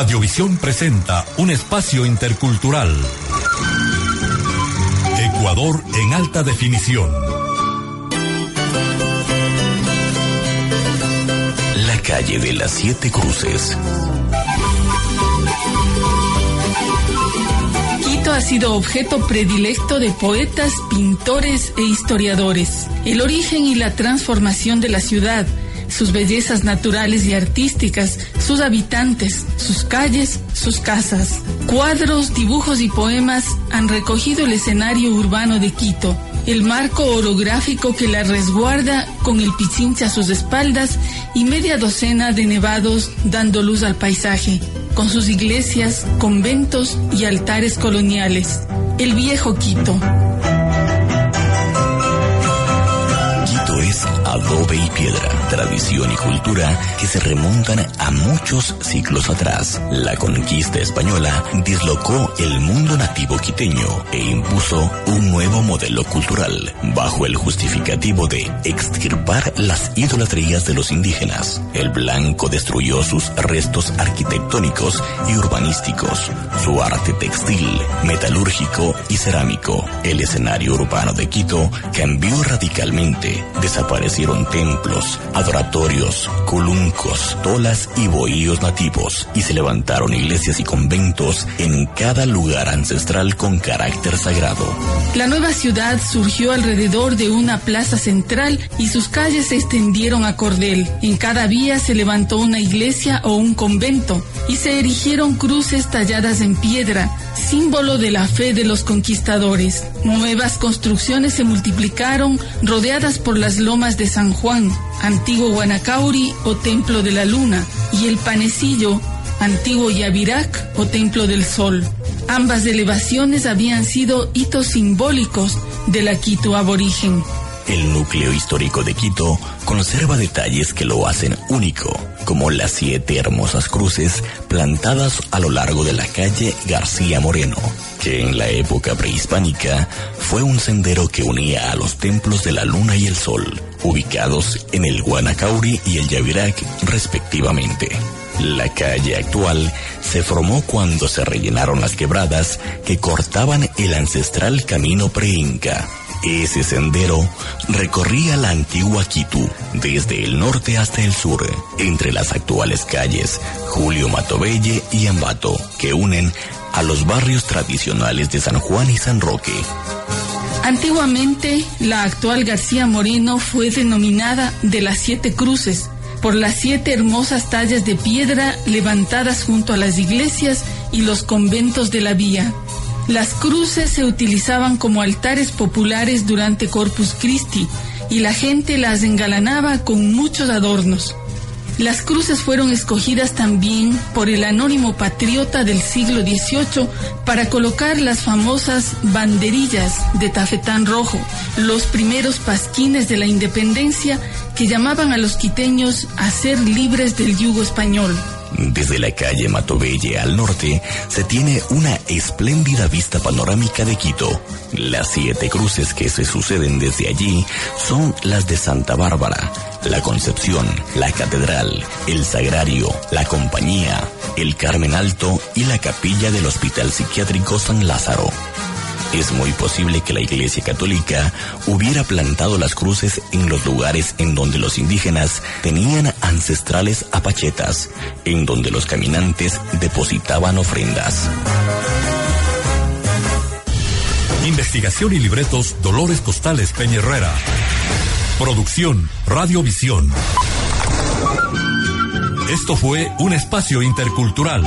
Radiovisión presenta un espacio intercultural. Ecuador en alta definición. La calle de las siete cruces. Quito ha sido objeto predilecto de poetas, pintores e historiadores. El origen y la transformación de la ciudad, sus bellezas naturales y artísticas, sus habitantes, sus calles, sus casas. Cuadros, dibujos y poemas han recogido el escenario urbano de Quito, el marco orográfico que la resguarda con el Pichincha a sus espaldas y media docena de nevados dando luz al paisaje, con sus iglesias, conventos y altares coloniales. El viejo Quito. Adobe y piedra, tradición y cultura que se remontan a muchos siglos atrás. La conquista española dislocó el mundo nativo quiteño e impuso un nuevo modelo cultural bajo el justificativo de extirpar las idolatrías de los indígenas. El blanco destruyó sus restos arquitectónicos y urbanísticos, su arte textil, metalúrgico y cerámico. El escenario urbano de Quito cambió radicalmente, desaparecieron templos, adoratorios, coluncos, tolas y bohíos nativos y se levantaron iglesias y conventos en cada lugar ancestral con carácter sagrado. La nueva ciudad surgió alrededor de una plaza central y sus calles se extendieron a cordel. En cada vía se levantó una iglesia o un convento y se erigieron cruces talladas en piedra, símbolo de la fe de los conquistadores. Nuevas construcciones se multiplicaron rodeadas por las lomas de San Juan, antiguo Guanacauri o Templo de la Luna, y el Panecillo, antiguo Yavirac o Templo del Sol. Ambas elevaciones habían sido hitos simbólicos de la Quito aborigen. El núcleo histórico de Quito conserva detalles que lo hacen único, como las siete hermosas cruces plantadas a lo largo de la calle García Moreno, que en la época prehispánica fue un sendero que unía a los templos de la luna y el sol, ubicados en el Guanacauri y el Yavirac respectivamente. La calle actual se formó cuando se rellenaron las quebradas que cortaban el ancestral camino pre-inca. Ese sendero recorría la antigua Quito desde el norte hasta el sur, entre las actuales calles Julio Matobelle y Ambato, que unen a los barrios tradicionales de San Juan y San Roque. Antiguamente, la actual García Moreno fue denominada de las Siete Cruces por las siete hermosas tallas de piedra levantadas junto a las iglesias y los conventos de la vía. Las cruces se utilizaban como altares populares durante Corpus Christi y la gente las engalanaba con muchos adornos. Las cruces fueron escogidas también por el anónimo patriota del siglo XVIII para colocar las famosas banderillas de tafetán rojo, los primeros pasquines de la independencia que llamaban a los quiteños a ser libres del yugo español. Desde la calle Matobelle al norte se tiene una espléndida vista panorámica de Quito. Las siete cruces que se suceden desde allí son las de Santa Bárbara, la Concepción, la Catedral, el Sagrario, la Compañía, el Carmen Alto y la capilla del Hospital Psiquiátrico San Lázaro. Es muy posible que la Iglesia Católica hubiera plantado las cruces en los lugares en donde los indígenas tenían ancestrales apachetas, en donde los caminantes depositaban ofrendas. Investigación y libretos Dolores Costales Peña Herrera. Producción Radiovisión. Esto fue un espacio intercultural